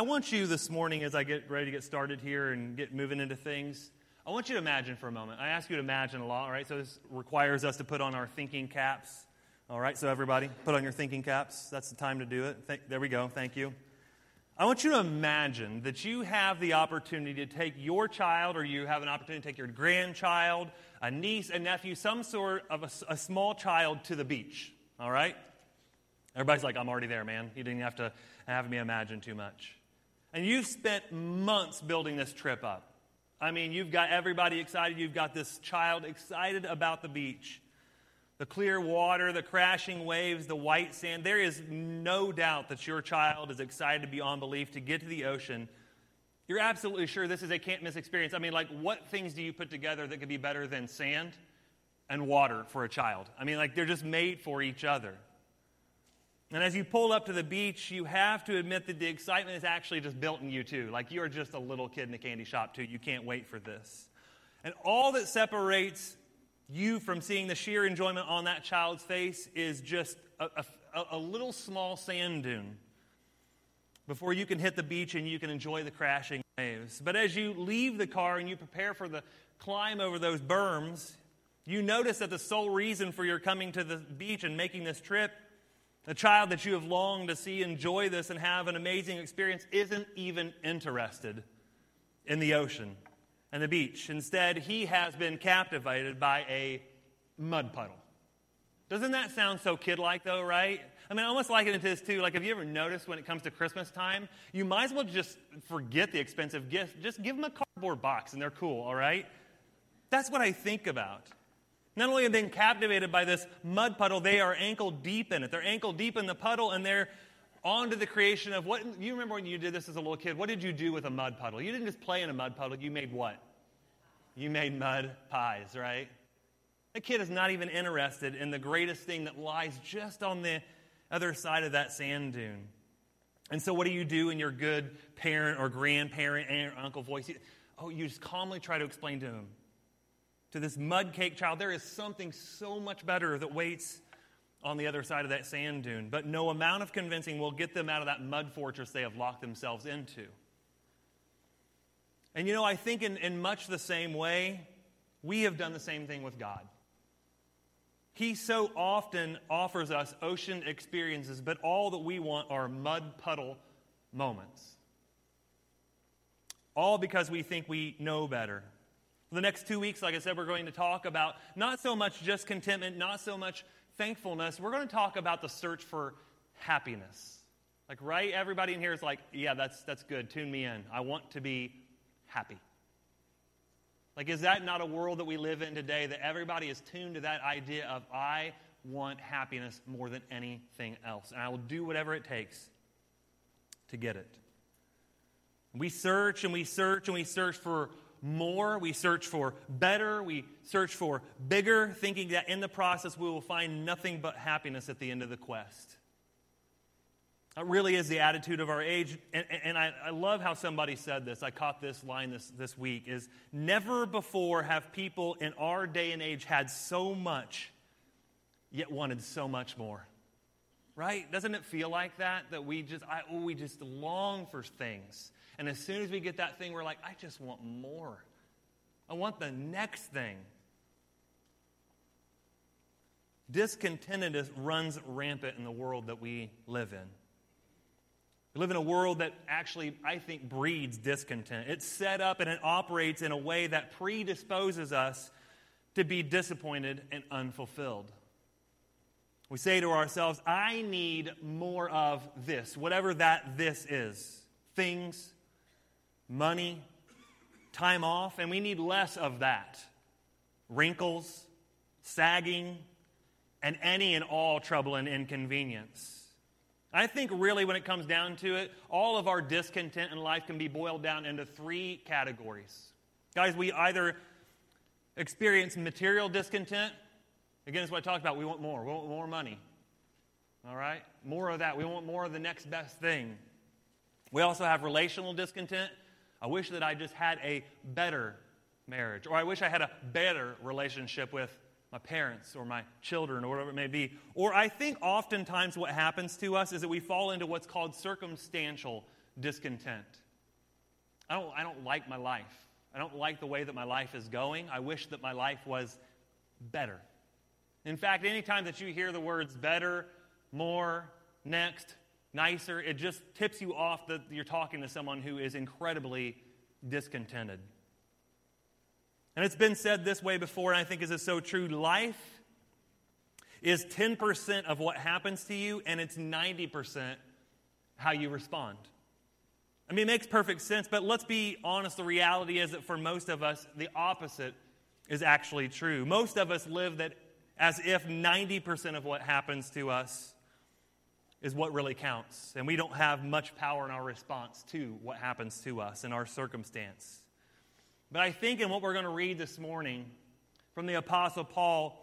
I want you this morning, as I get ready to get started here and get moving into things, I want you to imagine for a moment. I ask you to imagine a lot, all right? So this requires us to put on our thinking caps. All right, so everybody, put on your thinking caps. That's the time to do it. Th- there we go. Thank you. I want you to imagine that you have the opportunity to take your child, or you have an opportunity to take your grandchild, a niece, a nephew, some sort of a, a small child to the beach. All right? Everybody's like, I'm already there, man. You didn't have to have me imagine too much. And you've spent months building this trip up. I mean, you've got everybody excited. You've got this child excited about the beach. The clear water, the crashing waves, the white sand. There is no doubt that your child is excited beyond belief to get to the ocean. You're absolutely sure this is a can't miss experience. I mean, like, what things do you put together that could be better than sand and water for a child? I mean, like, they're just made for each other. And as you pull up to the beach, you have to admit that the excitement is actually just built in you, too. Like you're just a little kid in a candy shop, too. You can't wait for this. And all that separates you from seeing the sheer enjoyment on that child's face is just a, a, a little small sand dune before you can hit the beach and you can enjoy the crashing waves. But as you leave the car and you prepare for the climb over those berms, you notice that the sole reason for your coming to the beach and making this trip the child that you have longed to see enjoy this and have an amazing experience isn't even interested in the ocean and the beach. Instead, he has been captivated by a mud puddle. Doesn't that sound so kid like, though, right? I mean, I almost like it into this, too. Like, have you ever noticed when it comes to Christmas time, you might as well just forget the expensive gifts. Just give them a cardboard box and they're cool, all right? That's what I think about. Not only have they captivated by this mud puddle, they are ankle deep in it. They're ankle deep in the puddle and they're on to the creation of what you remember when you did this as a little kid? What did you do with a mud puddle? You didn't just play in a mud puddle. You made what? You made mud pies right? That kid is not even interested in the greatest thing that lies just on the other side of that sand dune. And so what do you do in your good parent or grandparent aunt or uncle voice oh you just calmly try to explain to him to this mud cake child, there is something so much better that waits on the other side of that sand dune. But no amount of convincing will get them out of that mud fortress they have locked themselves into. And you know, I think in, in much the same way, we have done the same thing with God. He so often offers us ocean experiences, but all that we want are mud puddle moments. All because we think we know better. The next two weeks, like I said, we're going to talk about not so much just contentment, not so much thankfulness. We're going to talk about the search for happiness. Like, right? Everybody in here is like, yeah, that's, that's good. Tune me in. I want to be happy. Like, is that not a world that we live in today that everybody is tuned to that idea of, I want happiness more than anything else, and I will do whatever it takes to get it? We search and we search and we search for more, we search for better, we search for bigger, thinking that in the process we will find nothing but happiness at the end of the quest. That really is the attitude of our age. And, and I, I, love how somebody said this. I caught this line this, this week is never before have people in our day and age had so much, yet wanted so much more. Right? Doesn't it feel like that? That we just, I, oh, we just long for things. And as soon as we get that thing, we're like, I just want more. I want the next thing. Discontentedness runs rampant in the world that we live in. We live in a world that actually, I think, breeds discontent. It's set up and it operates in a way that predisposes us to be disappointed and unfulfilled. We say to ourselves, I need more of this, whatever that this is things, money, time off, and we need less of that. Wrinkles, sagging, and any and all trouble and inconvenience. I think really, when it comes down to it, all of our discontent in life can be boiled down into three categories. Guys, we either experience material discontent. Again, it's what I talked about. We want more. We want more money. All right? More of that. We want more of the next best thing. We also have relational discontent. I wish that I just had a better marriage, or I wish I had a better relationship with my parents or my children or whatever it may be. Or I think oftentimes what happens to us is that we fall into what's called circumstantial discontent. I don't, I don't like my life. I don't like the way that my life is going. I wish that my life was better. In fact, anytime that you hear the words better, more, next, nicer, it just tips you off that you're talking to someone who is incredibly discontented. And it's been said this way before, and I think is so true. Life is 10% of what happens to you, and it's 90% how you respond. I mean, it makes perfect sense, but let's be honest. The reality is that for most of us, the opposite is actually true. Most of us live that as if 90% of what happens to us is what really counts, and we don't have much power in our response to what happens to us in our circumstance. But I think in what we're going to read this morning from the Apostle Paul,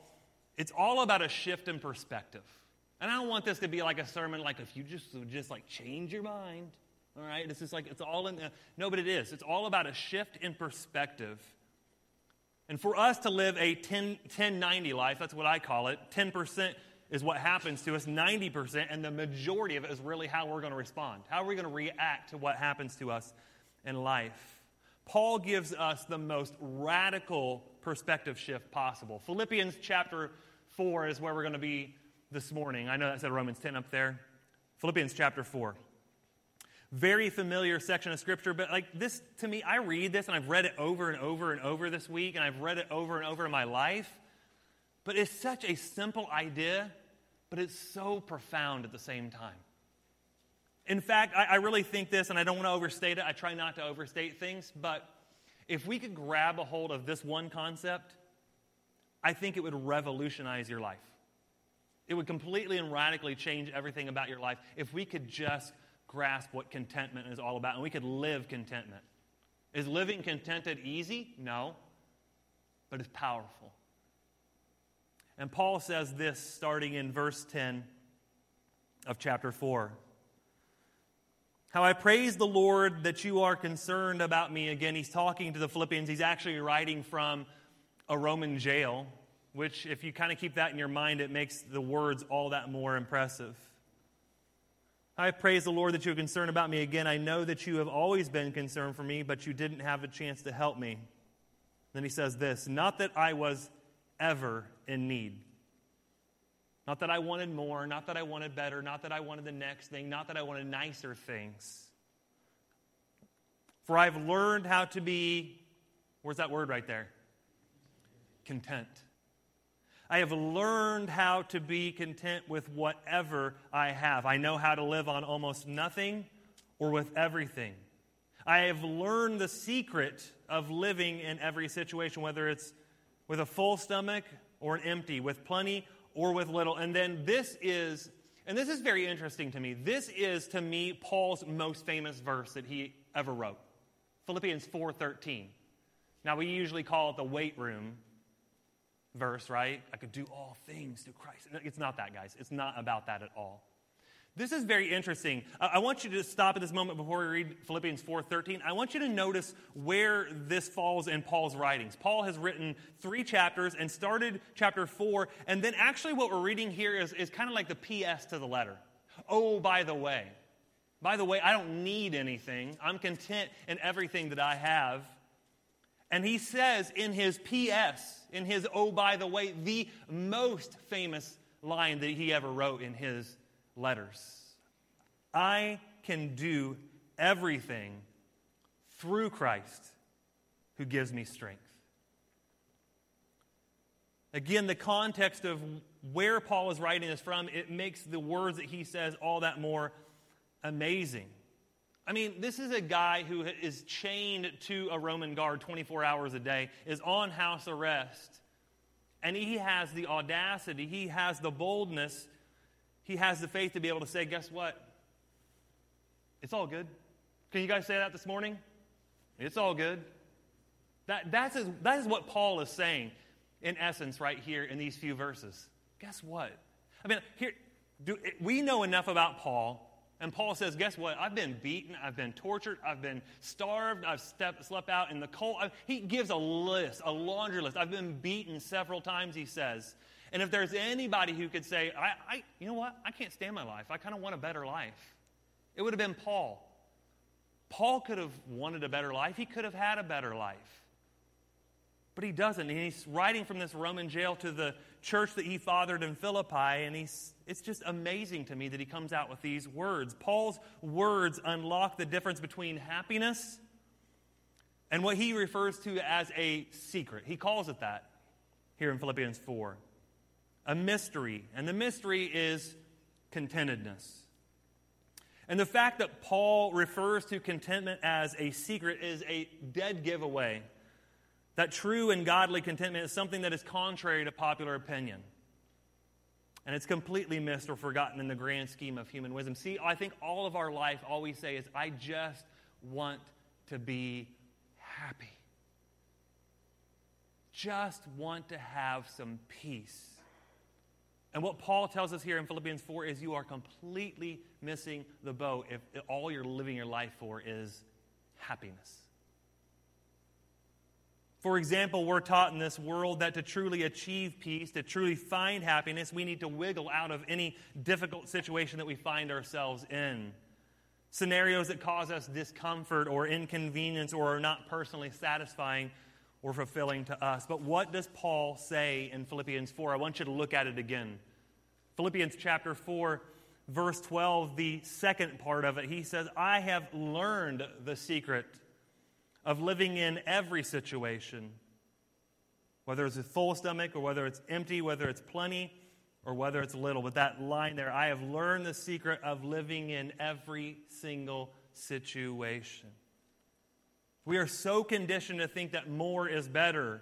it's all about a shift in perspective. And I don't want this to be like a sermon like if you just just like change your mind. All right? This is like it's all in the, no, but it is. It's all about a shift in perspective. And for us to live a 10, 10 90 life, that's what I call it. 10% is what happens to us, 90%, and the majority of it is really how we're going to respond. How are we going to react to what happens to us in life? Paul gives us the most radical perspective shift possible. Philippians chapter 4 is where we're going to be this morning. I know that said Romans 10 up there. Philippians chapter 4. Very familiar section of scripture, but like this to me, I read this and I've read it over and over and over this week, and I've read it over and over in my life. But it's such a simple idea, but it's so profound at the same time. In fact, I, I really think this, and I don't want to overstate it. I try not to overstate things, but if we could grab a hold of this one concept, I think it would revolutionize your life. It would completely and radically change everything about your life if we could just grasp what contentment is all about and we could live contentment. Is living contented easy? No, but it's powerful. And Paul says this starting in verse 10 of chapter 4. How I praise the Lord that you are concerned about me. Again, he's talking to the Philippians. He's actually writing from a Roman jail, which, if you kind of keep that in your mind, it makes the words all that more impressive. I praise the Lord that you are concerned about me again. I know that you have always been concerned for me, but you didn't have a chance to help me. Then he says this Not that I was ever in need. Not that I wanted more, not that I wanted better, not that I wanted the next thing, not that I wanted nicer things. For I've learned how to be, where's that word right there? Content. I have learned how to be content with whatever I have. I know how to live on almost nothing or with everything. I have learned the secret of living in every situation, whether it's with a full stomach or an empty, with plenty or with little. And then this is, and this is very interesting to me. This is to me Paul's most famous verse that he ever wrote. Philippians 4:13. Now we usually call it the weight room verse, right? I could do all things through Christ. It's not that, guys. It's not about that at all. This is very interesting. I want you to stop at this moment before we read Philippians 4:13. I want you to notice where this falls in Paul's writings. Paul has written three chapters and started chapter 4, and then actually what we're reading here is, is kind of like the PS to the letter. Oh, by the way. By the way, I don't need anything. I'm content in everything that I have. And he says in his PS, in his oh, by the way, the most famous line that he ever wrote in his letters I can do everything through Christ who gives me strength. Again, the context of where Paul is writing this from, it makes the words that he says all that more amazing. I mean, this is a guy who is chained to a Roman guard 24 hours a day, is on house arrest, and he has the audacity, he has the boldness, he has the faith to be able to say, Guess what? It's all good. Can you guys say that this morning? It's all good. That, that's, that is what Paul is saying, in essence, right here in these few verses. Guess what? I mean, here, do, we know enough about Paul and Paul says, Guess what? I've been beaten, I've been tortured, I've been starved, I've stepped, slept out in the cold. he gives a list, a laundry list. I've been beaten several times, he says. And if there's anybody who could say, I, I you know what? I can't stand my life. I kind of want a better life, it would have been Paul. Paul could have wanted a better life, he could have had a better life. But he doesn't. And he's writing from this Roman jail to the church that he fathered in Philippi, and he's, it's just amazing to me that he comes out with these words. Paul's words unlock the difference between happiness and what he refers to as a secret. He calls it that here in Philippians 4 a mystery. And the mystery is contentedness. And the fact that Paul refers to contentment as a secret is a dead giveaway. That true and godly contentment is something that is contrary to popular opinion. And it's completely missed or forgotten in the grand scheme of human wisdom. See, I think all of our life, all we say is, I just want to be happy. Just want to have some peace. And what Paul tells us here in Philippians 4 is you are completely missing the boat if all you're living your life for is happiness. For example, we're taught in this world that to truly achieve peace, to truly find happiness, we need to wiggle out of any difficult situation that we find ourselves in. Scenarios that cause us discomfort or inconvenience or are not personally satisfying or fulfilling to us. But what does Paul say in Philippians 4? I want you to look at it again. Philippians chapter 4, verse 12, the second part of it, he says, I have learned the secret of living in every situation, whether it's a full stomach or whether it's empty, whether it's plenty or whether it's little. But that line there, I have learned the secret of living in every single situation. We are so conditioned to think that more is better.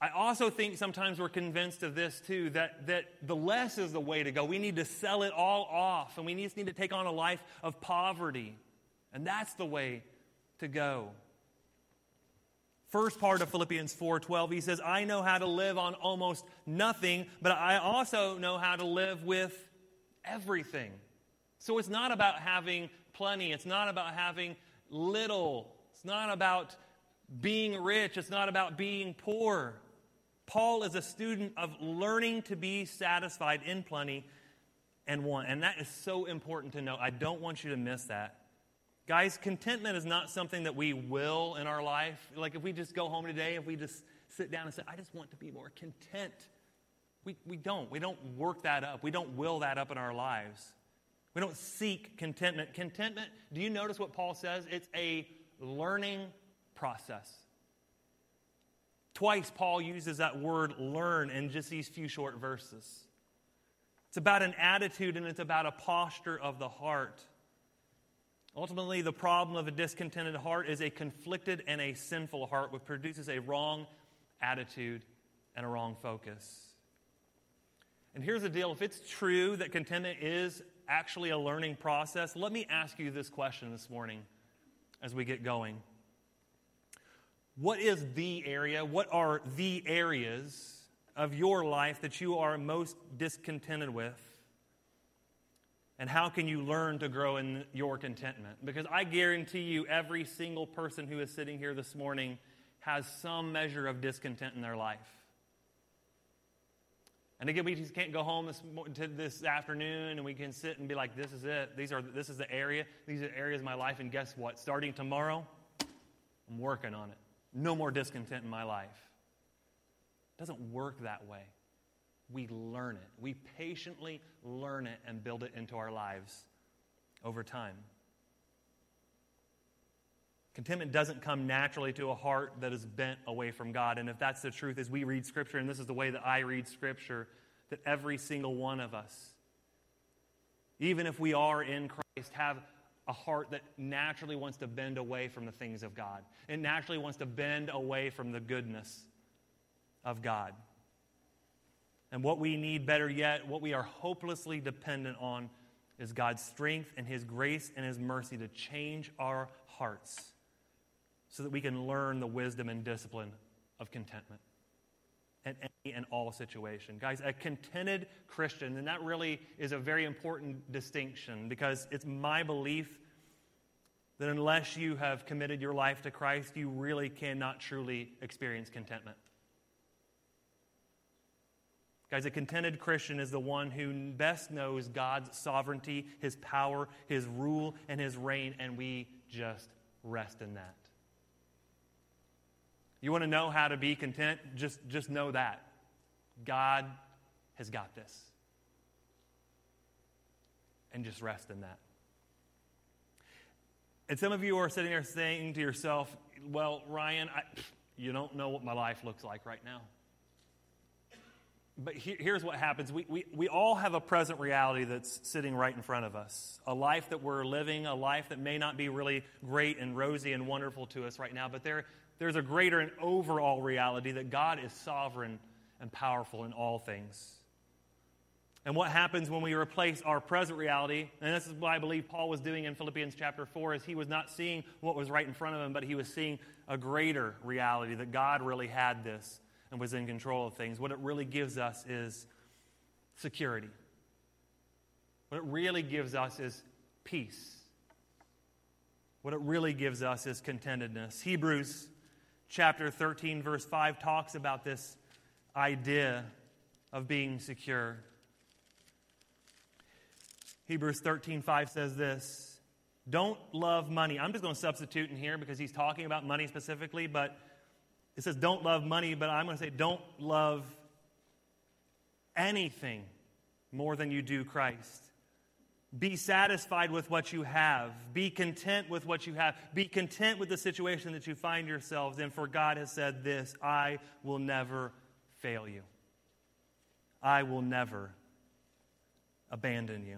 I also think sometimes we're convinced of this too that, that the less is the way to go. We need to sell it all off, and we just need to take on a life of poverty. And that's the way to go. First part of Philippians 4:12 he says I know how to live on almost nothing but I also know how to live with everything. So it's not about having plenty, it's not about having little. It's not about being rich, it's not about being poor. Paul is a student of learning to be satisfied in plenty and want. And that is so important to know. I don't want you to miss that. Guys, contentment is not something that we will in our life. Like if we just go home today, if we just sit down and say, I just want to be more content. We, we don't. We don't work that up. We don't will that up in our lives. We don't seek contentment. Contentment, do you notice what Paul says? It's a learning process. Twice, Paul uses that word learn in just these few short verses. It's about an attitude and it's about a posture of the heart. Ultimately, the problem of a discontented heart is a conflicted and a sinful heart, which produces a wrong attitude and a wrong focus. And here's the deal if it's true that contentment is actually a learning process, let me ask you this question this morning as we get going. What is the area, what are the areas of your life that you are most discontented with? And how can you learn to grow in your contentment? Because I guarantee you, every single person who is sitting here this morning has some measure of discontent in their life. And again, we just can't go home this, this afternoon and we can sit and be like, this is it. These are, this is the area. These are areas of my life. And guess what? Starting tomorrow, I'm working on it. No more discontent in my life. It doesn't work that way we learn it. We patiently learn it and build it into our lives over time. Contentment doesn't come naturally to a heart that is bent away from God. And if that's the truth, as we read Scripture, and this is the way that I read Scripture, that every single one of us, even if we are in Christ, have a heart that naturally wants to bend away from the things of God. It naturally wants to bend away from the goodness of God. And what we need better yet, what we are hopelessly dependent on, is God's strength and His grace and His mercy to change our hearts so that we can learn the wisdom and discipline of contentment in any and all situation. Guys, a contented Christian, and that really is a very important distinction because it's my belief that unless you have committed your life to Christ, you really cannot truly experience contentment. Guys, a contented Christian is the one who best knows God's sovereignty, his power, his rule, and his reign, and we just rest in that. You want to know how to be content? Just, just know that. God has got this. And just rest in that. And some of you are sitting there saying to yourself, well, Ryan, I, you don't know what my life looks like right now. But he, here's what happens we, we, we all have a present reality that's sitting right in front of us. A life that we're living, a life that may not be really great and rosy and wonderful to us right now, but there, there's a greater and overall reality that God is sovereign and powerful in all things. And what happens when we replace our present reality, and this is what I believe Paul was doing in Philippians chapter 4, is he was not seeing what was right in front of him, but he was seeing a greater reality that God really had this and was in control of things. What it really gives us is security. What it really gives us is peace. What it really gives us is contentedness. Hebrews chapter 13, verse 5 talks about this idea of being secure. Hebrews 13, 5 says this Don't love money. I'm just going to substitute in here because he's talking about money specifically, but it says don't love money, but I'm going to say don't love anything more than you do Christ. Be satisfied with what you have. Be content with what you have. Be content with the situation that you find yourselves in, for God has said this I will never fail you. I will never abandon you.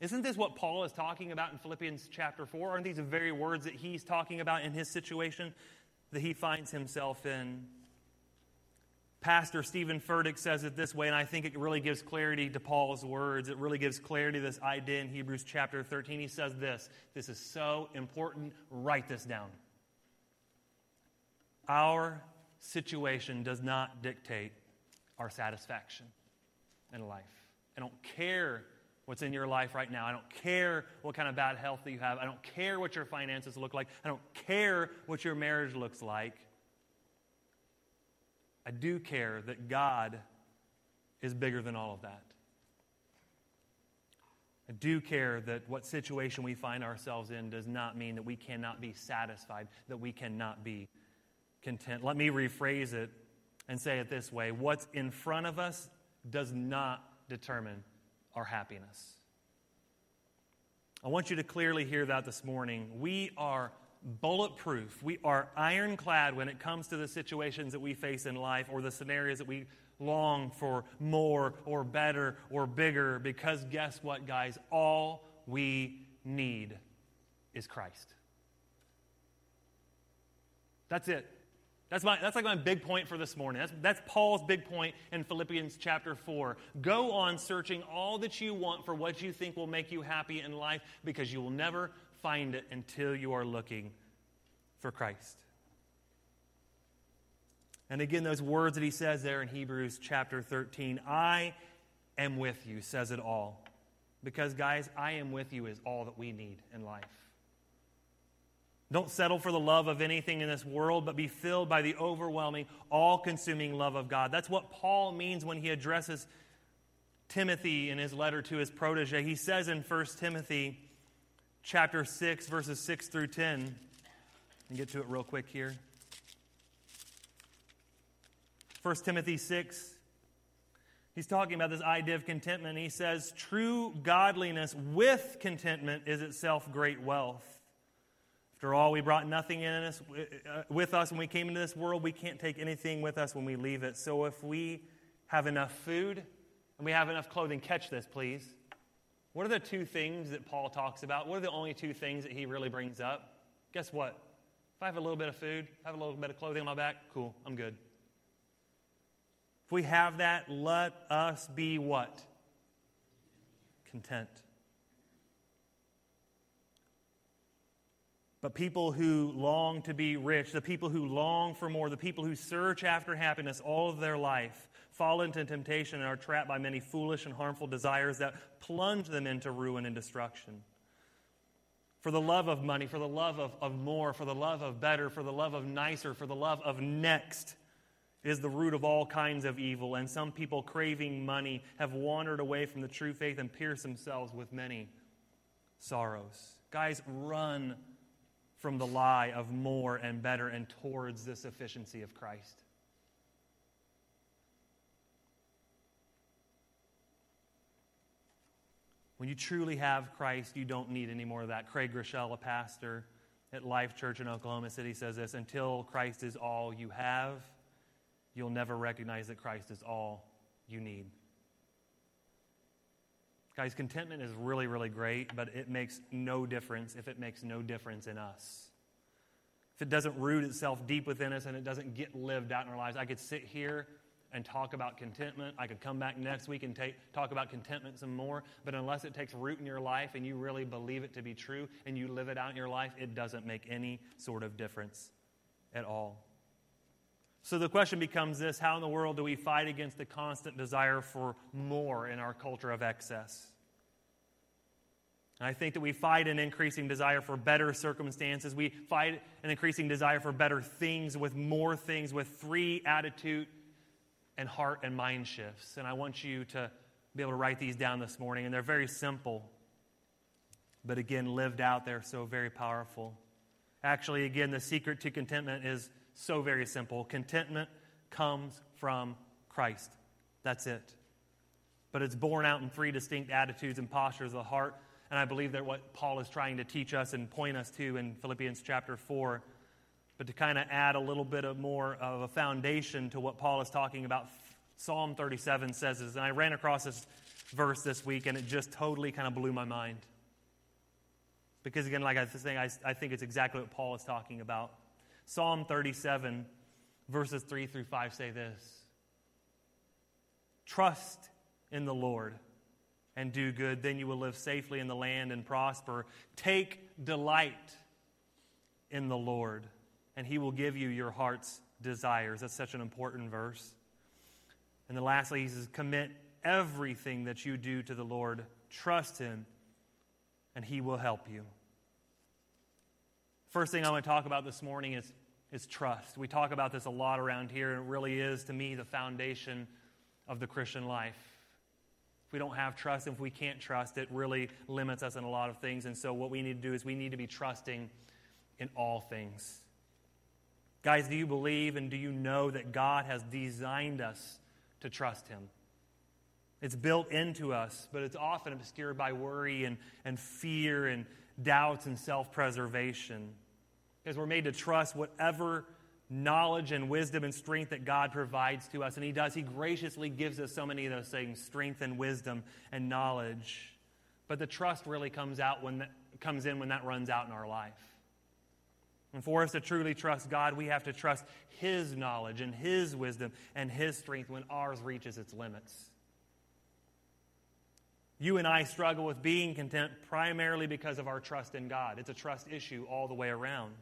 Isn't this what Paul is talking about in Philippians chapter 4? Aren't these the very words that he's talking about in his situation that he finds himself in? Pastor Steven Furtick says it this way, and I think it really gives clarity to Paul's words. It really gives clarity to this idea in Hebrews chapter 13. He says this This is so important. Write this down. Our situation does not dictate our satisfaction in life. I don't care what's in your life right now. I don't care what kind of bad health that you have. I don't care what your finances look like. I don't care what your marriage looks like. I do care that God is bigger than all of that. I do care that what situation we find ourselves in does not mean that we cannot be satisfied, that we cannot be content. Let me rephrase it and say it this way What's in front of us does not determine our happiness. I want you to clearly hear that this morning. We are bulletproof. We are ironclad when it comes to the situations that we face in life or the scenarios that we long for more or better or bigger because guess what, guys? All we need is Christ. That's it. That's, my, that's like my big point for this morning. That's, that's Paul's big point in Philippians chapter 4. Go on searching all that you want for what you think will make you happy in life because you will never find it until you are looking for Christ. And again, those words that he says there in Hebrews chapter 13 I am with you, says it all. Because, guys, I am with you is all that we need in life. Don't settle for the love of anything in this world, but be filled by the overwhelming, all consuming love of God. That's what Paul means when he addresses Timothy in his letter to his protege. He says in 1 Timothy chapter 6, verses 6 through 10. And get to it real quick here. 1 Timothy 6. He's talking about this idea of contentment. He says, True godliness with contentment is itself great wealth. After all, we brought nothing in us, uh, with us when we came into this world. We can't take anything with us when we leave it. So if we have enough food and we have enough clothing, catch this, please. What are the two things that Paul talks about? What are the only two things that he really brings up? Guess what? If I have a little bit of food, I have a little bit of clothing on my back, cool, I'm good. If we have that, let us be what? Content. But people who long to be rich, the people who long for more, the people who search after happiness all of their life, fall into temptation and are trapped by many foolish and harmful desires that plunge them into ruin and destruction. For the love of money, for the love of, of more, for the love of better, for the love of nicer, for the love of next, is the root of all kinds of evil, and some people craving money have wandered away from the true faith and pierced themselves with many sorrows. Guys, run from the lie of more and better and towards this sufficiency of Christ. When you truly have Christ, you don't need any more of that. Craig Groeschel, a pastor at Life Church in Oklahoma City, says this Until Christ is all you have, you'll never recognize that Christ is all you need. Guys, contentment is really, really great, but it makes no difference if it makes no difference in us. If it doesn't root itself deep within us and it doesn't get lived out in our lives, I could sit here and talk about contentment. I could come back next week and take, talk about contentment some more. But unless it takes root in your life and you really believe it to be true and you live it out in your life, it doesn't make any sort of difference at all. So the question becomes this How in the world do we fight against the constant desire for more in our culture of excess? And I think that we fight an increasing desire for better circumstances. We fight an increasing desire for better things with more things, with three attitude and heart and mind shifts. And I want you to be able to write these down this morning. And they're very simple, but again, lived out, they're so very powerful. Actually, again, the secret to contentment is so very simple. Contentment comes from Christ. That's it. But it's born out in three distinct attitudes and postures of the heart. And I believe that what Paul is trying to teach us and point us to in Philippians chapter 4. But to kind of add a little bit of more of a foundation to what Paul is talking about, Psalm 37 says this. And I ran across this verse this week and it just totally kind of blew my mind. Because again, like I was saying, I, I think it's exactly what Paul is talking about. Psalm 37, verses 3 through 5 say this Trust in the Lord and do good, then you will live safely in the land and prosper. Take delight in the Lord, and he will give you your heart's desires. That's such an important verse. And then lastly, he says, Commit everything that you do to the Lord, trust him, and he will help you. First thing I want to talk about this morning is, is trust. We talk about this a lot around here, and it really is, to me, the foundation of the Christian life. If we don't have trust, if we can't trust, it really limits us in a lot of things. And so, what we need to do is we need to be trusting in all things. Guys, do you believe and do you know that God has designed us to trust Him? It's built into us, but it's often obscured by worry and, and fear and doubts and self preservation because we're made to trust whatever knowledge and wisdom and strength that God provides to us. And He does. He graciously gives us so many of those things strength and wisdom and knowledge. But the trust really comes out when that, comes in when that runs out in our life. And for us to truly trust God, we have to trust His knowledge and His wisdom and His strength when ours reaches its limits. You and I struggle with being content primarily because of our trust in God. It's a trust issue all the way around.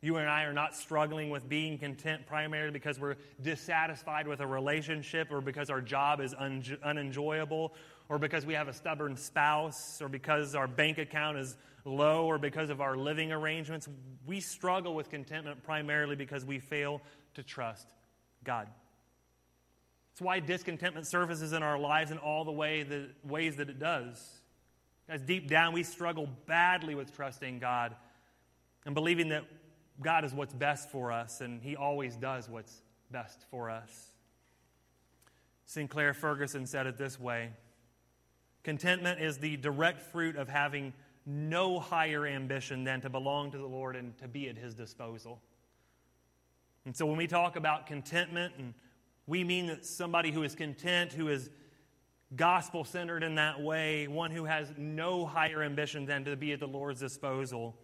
You and I are not struggling with being content primarily because we're dissatisfied with a relationship or because our job is un- unenjoyable or because we have a stubborn spouse or because our bank account is low or because of our living arrangements. We struggle with contentment primarily because we fail to trust God. It's why discontentment surfaces in our lives in all the way that, ways that it does. Guys, deep down, we struggle badly with trusting God and believing that God is what's best for us, and He always does what's best for us. Sinclair Ferguson said it this way Contentment is the direct fruit of having no higher ambition than to belong to the Lord and to be at His disposal. And so when we talk about contentment and we mean that somebody who is content, who is gospel centered in that way, one who has no higher ambition than to be at the Lord's disposal.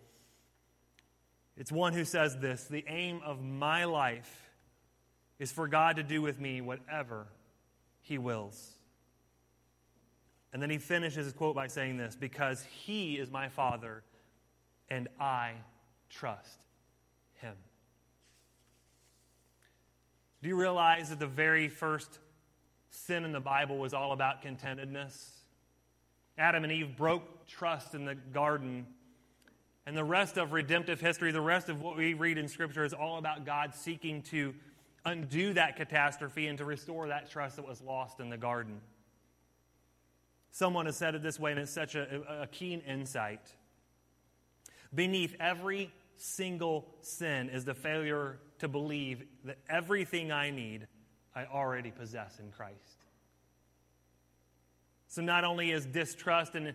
It's one who says this The aim of my life is for God to do with me whatever He wills. And then he finishes his quote by saying this because He is my Father and I trust Him. Do you realize that the very first sin in the Bible was all about contentedness? Adam and Eve broke trust in the garden. And the rest of redemptive history, the rest of what we read in Scripture, is all about God seeking to undo that catastrophe and to restore that trust that was lost in the garden. Someone has said it this way, and it's such a, a keen insight. Beneath every single sin is the failure to believe that everything I need, I already possess in Christ. So not only is distrust and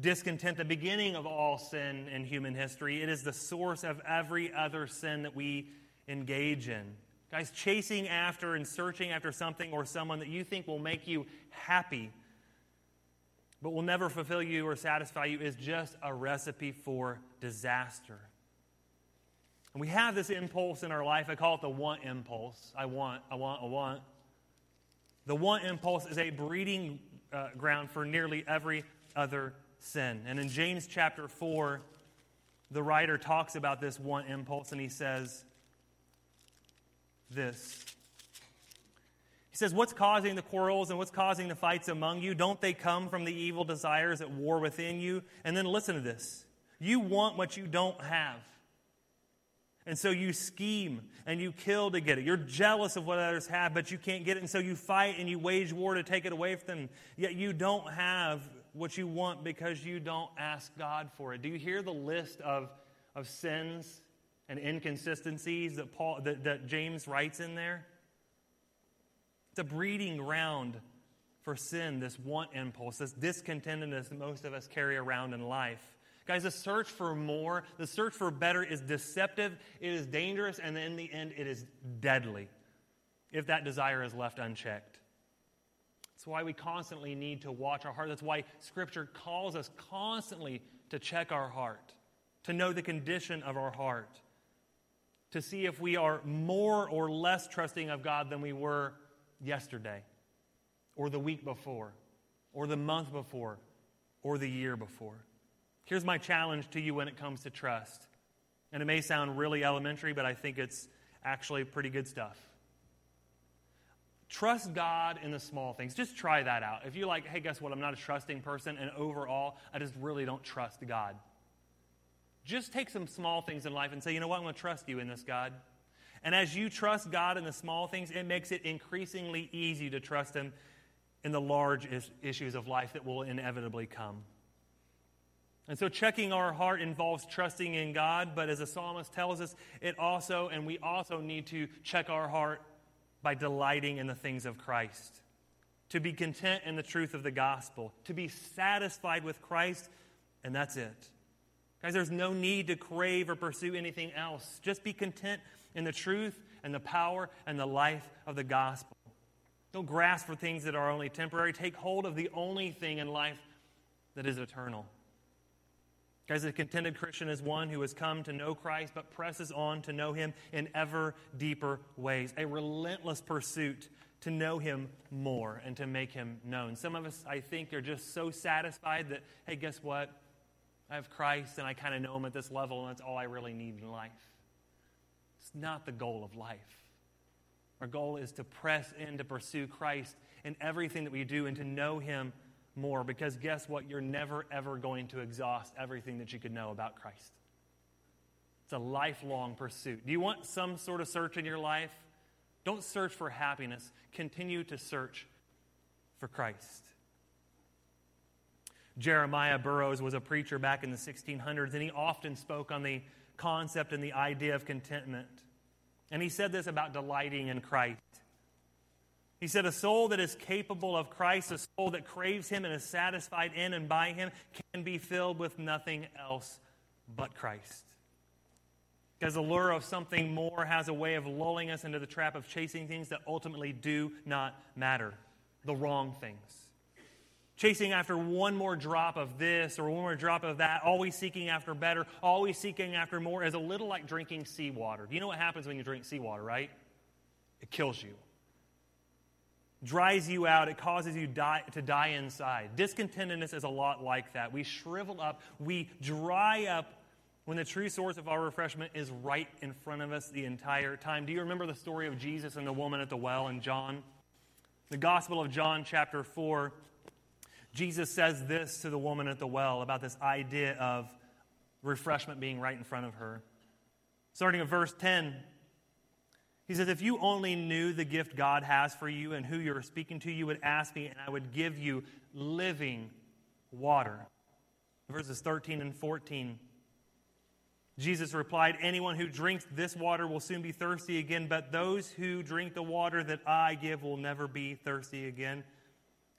discontent the beginning of all sin in human history, it is the source of every other sin that we engage in. Guys, chasing after and searching after something or someone that you think will make you happy but will never fulfill you or satisfy you is just a recipe for disaster. And we have this impulse in our life. I call it the want impulse. I want, I want, I want. The want impulse is a breeding uh, ground for nearly every other sin. And in James chapter 4, the writer talks about this want impulse and he says this. He says, What's causing the quarrels and what's causing the fights among you? Don't they come from the evil desires at war within you? And then listen to this. You want what you don't have. And so you scheme and you kill to get it. You're jealous of what others have, but you can't get it. And so you fight and you wage war to take it away from them. Yet you don't have what you want because you don't ask God for it. Do you hear the list of, of sins and inconsistencies that, Paul, that, that James writes in there? It's a breeding ground for sin, this want impulse, this discontentedness that most of us carry around in life. Guys, the search for more, the search for better is deceptive, it is dangerous, and in the end, it is deadly if that desire is left unchecked. That's why we constantly need to watch our heart. That's why Scripture calls us constantly to check our heart, to know the condition of our heart, to see if we are more or less trusting of God than we were yesterday, or the week before, or the month before, or the year before. Here's my challenge to you when it comes to trust. And it may sound really elementary, but I think it's actually pretty good stuff. Trust God in the small things. Just try that out. If you're like, hey, guess what? I'm not a trusting person, and overall, I just really don't trust God. Just take some small things in life and say, you know what? I'm going to trust you in this, God. And as you trust God in the small things, it makes it increasingly easy to trust Him in the large issues of life that will inevitably come. And so checking our heart involves trusting in God, but as the psalmist tells us, it also, and we also need to check our heart by delighting in the things of Christ. To be content in the truth of the gospel, to be satisfied with Christ, and that's it. Guys, there's no need to crave or pursue anything else. Just be content in the truth and the power and the life of the gospel. Don't grasp for things that are only temporary. Take hold of the only thing in life that is eternal. Guys, a contented Christian is one who has come to know Christ but presses on to know him in ever deeper ways. A relentless pursuit to know him more and to make him known. Some of us, I think, are just so satisfied that, hey, guess what? I have Christ and I kind of know him at this level, and that's all I really need in life. It's not the goal of life. Our goal is to press in to pursue Christ in everything that we do and to know him more because guess what? You're never, ever going to exhaust everything that you could know about Christ. It's a lifelong pursuit. Do you want some sort of search in your life? Don't search for happiness, continue to search for Christ. Jeremiah Burroughs was a preacher back in the 1600s, and he often spoke on the concept and the idea of contentment. And he said this about delighting in Christ. He said, A soul that is capable of Christ, a soul that craves Him and is satisfied in and by Him, can be filled with nothing else but Christ. Because the lure of something more has a way of lulling us into the trap of chasing things that ultimately do not matter, the wrong things. Chasing after one more drop of this or one more drop of that, always seeking after better, always seeking after more, is a little like drinking seawater. You know what happens when you drink seawater, right? It kills you dries you out, it causes you die, to die inside. Discontentedness is a lot like that. We shrivel up, we dry up when the true source of our refreshment is right in front of us the entire time. Do you remember the story of Jesus and the woman at the well in John? The Gospel of John, chapter 4, Jesus says this to the woman at the well about this idea of refreshment being right in front of her. Starting at verse 10, He says, If you only knew the gift God has for you and who you're speaking to, you would ask me, and I would give you living water. Verses 13 and 14. Jesus replied, Anyone who drinks this water will soon be thirsty again, but those who drink the water that I give will never be thirsty again.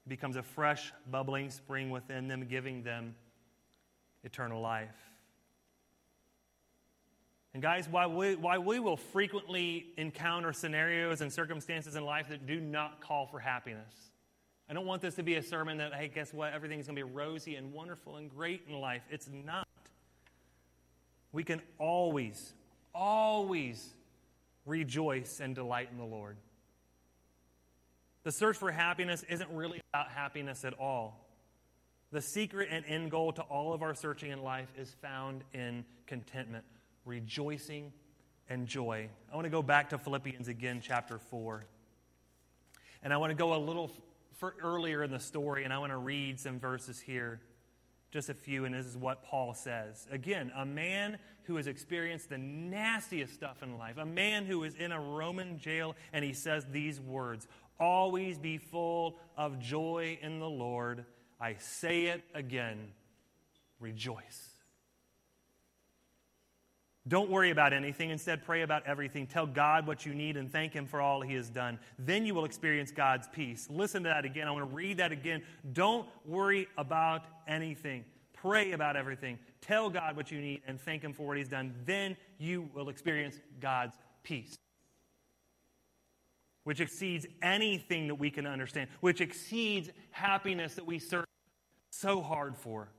It becomes a fresh, bubbling spring within them, giving them eternal life. And, guys, while we, while we will frequently encounter scenarios and circumstances in life that do not call for happiness, I don't want this to be a sermon that, hey, guess what? Everything's going to be rosy and wonderful and great in life. It's not. We can always, always rejoice and delight in the Lord. The search for happiness isn't really about happiness at all. The secret and end goal to all of our searching in life is found in contentment rejoicing, and joy. I want to go back to Philippians again, chapter 4. And I want to go a little f- earlier in the story, and I want to read some verses here, just a few, and this is what Paul says. Again, a man who has experienced the nastiest stuff in life, a man who is in a Roman jail, and he says these words Always be full of joy in the Lord. I say it again, rejoice. Don't worry about anything. Instead, pray about everything. Tell God what you need and thank Him for all He has done. Then you will experience God's peace. Listen to that again. I want to read that again. Don't worry about anything. Pray about everything. Tell God what you need and thank Him for what He's done. Then you will experience God's peace, which exceeds anything that we can understand, which exceeds happiness that we search so hard for.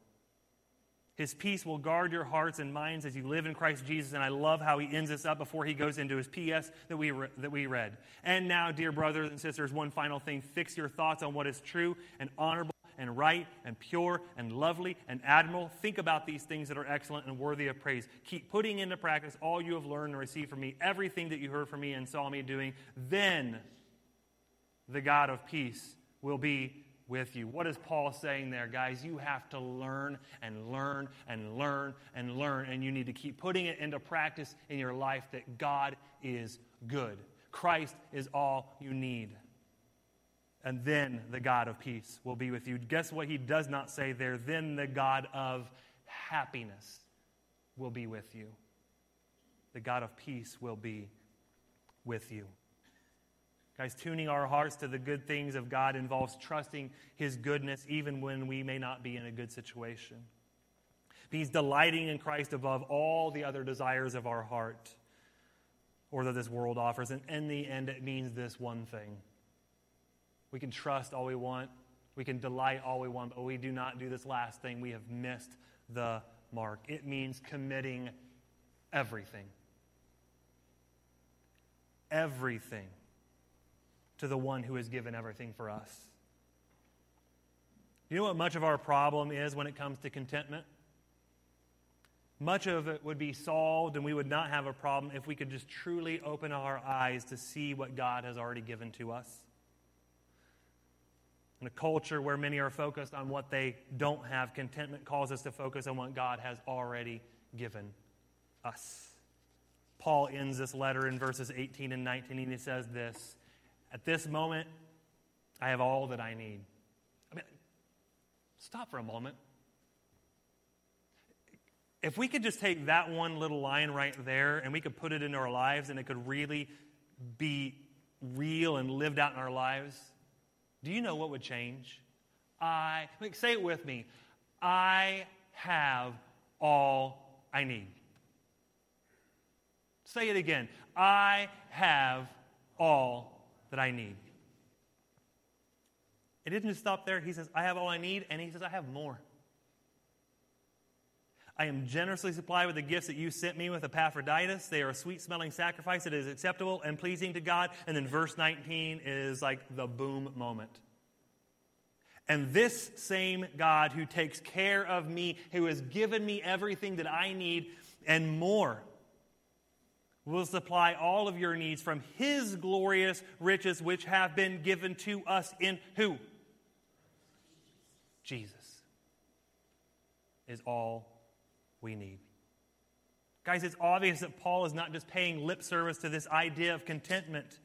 His peace will guard your hearts and minds as you live in Christ Jesus. And I love how he ends this up before he goes into his PS that we, re- that we read. And now, dear brothers and sisters, one final thing fix your thoughts on what is true and honorable and right and pure and lovely and admirable. Think about these things that are excellent and worthy of praise. Keep putting into practice all you have learned and received from me, everything that you heard from me and saw me doing. Then the God of peace will be with you. What is Paul saying there, guys? You have to learn and learn and learn and learn, and you need to keep putting it into practice in your life that God is good. Christ is all you need. And then the God of peace will be with you. Guess what he does not say there? Then the God of happiness will be with you. The God of peace will be with you. Guys, tuning our hearts to the good things of God involves trusting His goodness even when we may not be in a good situation. It means delighting in Christ above all the other desires of our heart or that this world offers. And in the end, it means this one thing we can trust all we want, we can delight all we want, but we do not do this last thing. We have missed the mark. It means committing everything. Everything to the one who has given everything for us. You know what much of our problem is when it comes to contentment? Much of it would be solved and we would not have a problem if we could just truly open our eyes to see what God has already given to us. In a culture where many are focused on what they don't have, contentment calls us to focus on what God has already given us. Paul ends this letter in verses 18 and 19, and he says this at this moment, I have all that I need. I mean, stop for a moment. If we could just take that one little line right there and we could put it into our lives and it could really be real and lived out in our lives, do you know what would change? I, like, say it with me. I have all I need. Say it again. I have all that I need. It didn't just stop there. He says, I have all I need, and he says, I have more. I am generously supplied with the gifts that you sent me with Epaphroditus. They are a sweet smelling sacrifice that is acceptable and pleasing to God. And then verse 19 is like the boom moment. And this same God who takes care of me, who has given me everything that I need and more, will supply all of your needs from his glorious riches which have been given to us in who? Jesus is all we need. Guys, it's obvious that Paul is not just paying lip service to this idea of contentment,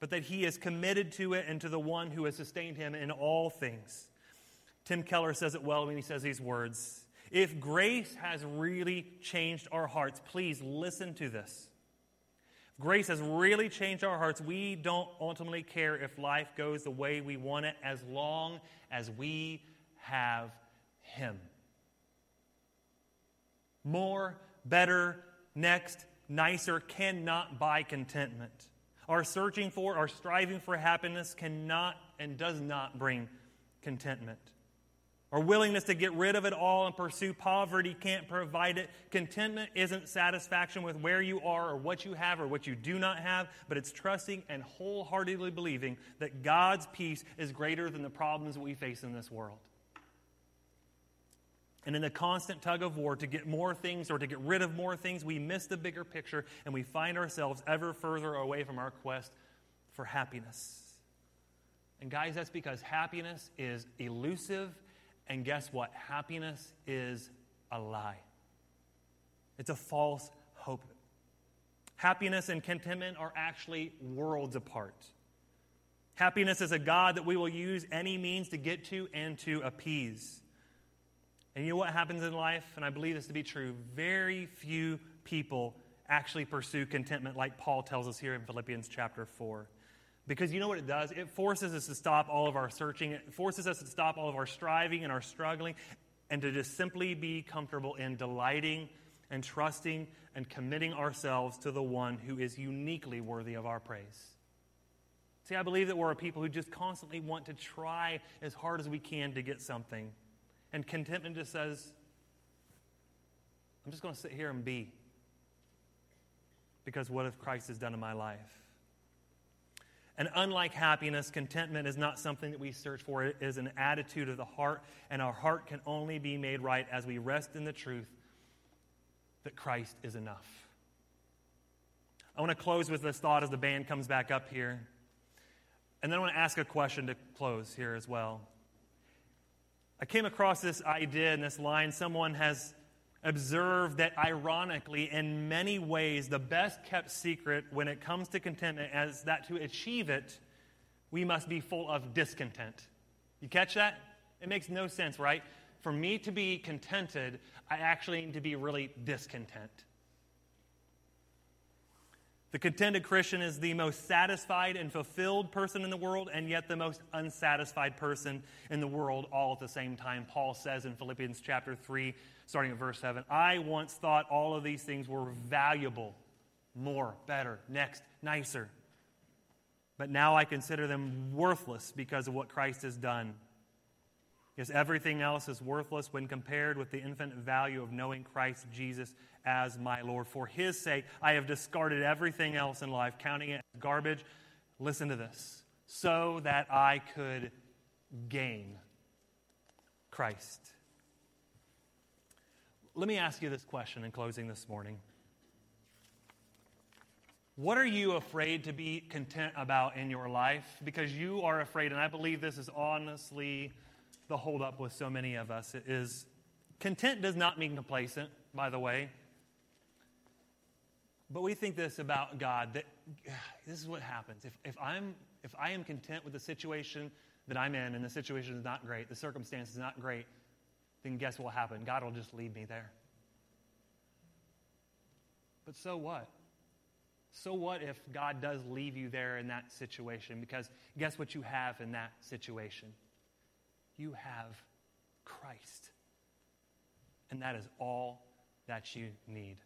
but that he is committed to it and to the one who has sustained him in all things. Tim Keller says it well when he says these words If grace has really changed our hearts, please listen to this. Grace has really changed our hearts, we don't ultimately care if life goes the way we want it as long as we have Him. More, better, next, nicer cannot buy contentment. Our searching for, our striving for happiness cannot and does not bring contentment. Our willingness to get rid of it all and pursue poverty can't provide it. Contentment isn't satisfaction with where you are or what you have or what you do not have, but it's trusting and wholeheartedly believing that God's peace is greater than the problems we face in this world. And in the constant tug of war to get more things or to get rid of more things, we miss the bigger picture and we find ourselves ever further away from our quest for happiness. And guys, that's because happiness is elusive, and guess what? Happiness is a lie. It's a false hope. Happiness and contentment are actually worlds apart. Happiness is a God that we will use any means to get to and to appease. And you know what happens in life? And I believe this to be true. Very few people actually pursue contentment like Paul tells us here in Philippians chapter 4. Because you know what it does? It forces us to stop all of our searching, it forces us to stop all of our striving and our struggling, and to just simply be comfortable in delighting and trusting and committing ourselves to the one who is uniquely worthy of our praise. See, I believe that we're a people who just constantly want to try as hard as we can to get something. And contentment just says, I'm just going to sit here and be. Because what if Christ has done in my life? And unlike happiness, contentment is not something that we search for. It is an attitude of the heart, and our heart can only be made right as we rest in the truth that Christ is enough. I want to close with this thought as the band comes back up here. And then I want to ask a question to close here as well. I came across this idea in this line. Someone has observed that, ironically, in many ways, the best kept secret when it comes to contentment is that to achieve it, we must be full of discontent. You catch that? It makes no sense, right? For me to be contented, I actually need to be really discontent. The contented Christian is the most satisfied and fulfilled person in the world, and yet the most unsatisfied person in the world all at the same time. Paul says in Philippians chapter 3, starting at verse 7 I once thought all of these things were valuable, more, better, next, nicer. But now I consider them worthless because of what Christ has done. Because everything else is worthless when compared with the infinite value of knowing Christ Jesus as my Lord. For his sake, I have discarded everything else in life, counting it as garbage. Listen to this so that I could gain Christ. Let me ask you this question in closing this morning. What are you afraid to be content about in your life? Because you are afraid, and I believe this is honestly the holdup with so many of us. It is content does not mean complacent, by the way. But we think this about God that this is what happens. If, if, I'm, if I am content with the situation that I'm in and the situation is not great, the circumstance is not great, then guess what will happen? God will just lead me there. But so what? So what if God does leave you there in that situation? Because guess what you have in that situation? You have Christ. And that is all that you need.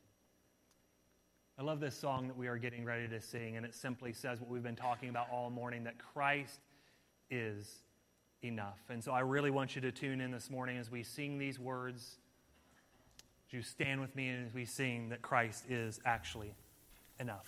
I love this song that we are getting ready to sing, and it simply says what we've been talking about all morning that Christ is enough. And so I really want you to tune in this morning as we sing these words. Would you stand with me as we sing that Christ is actually enough?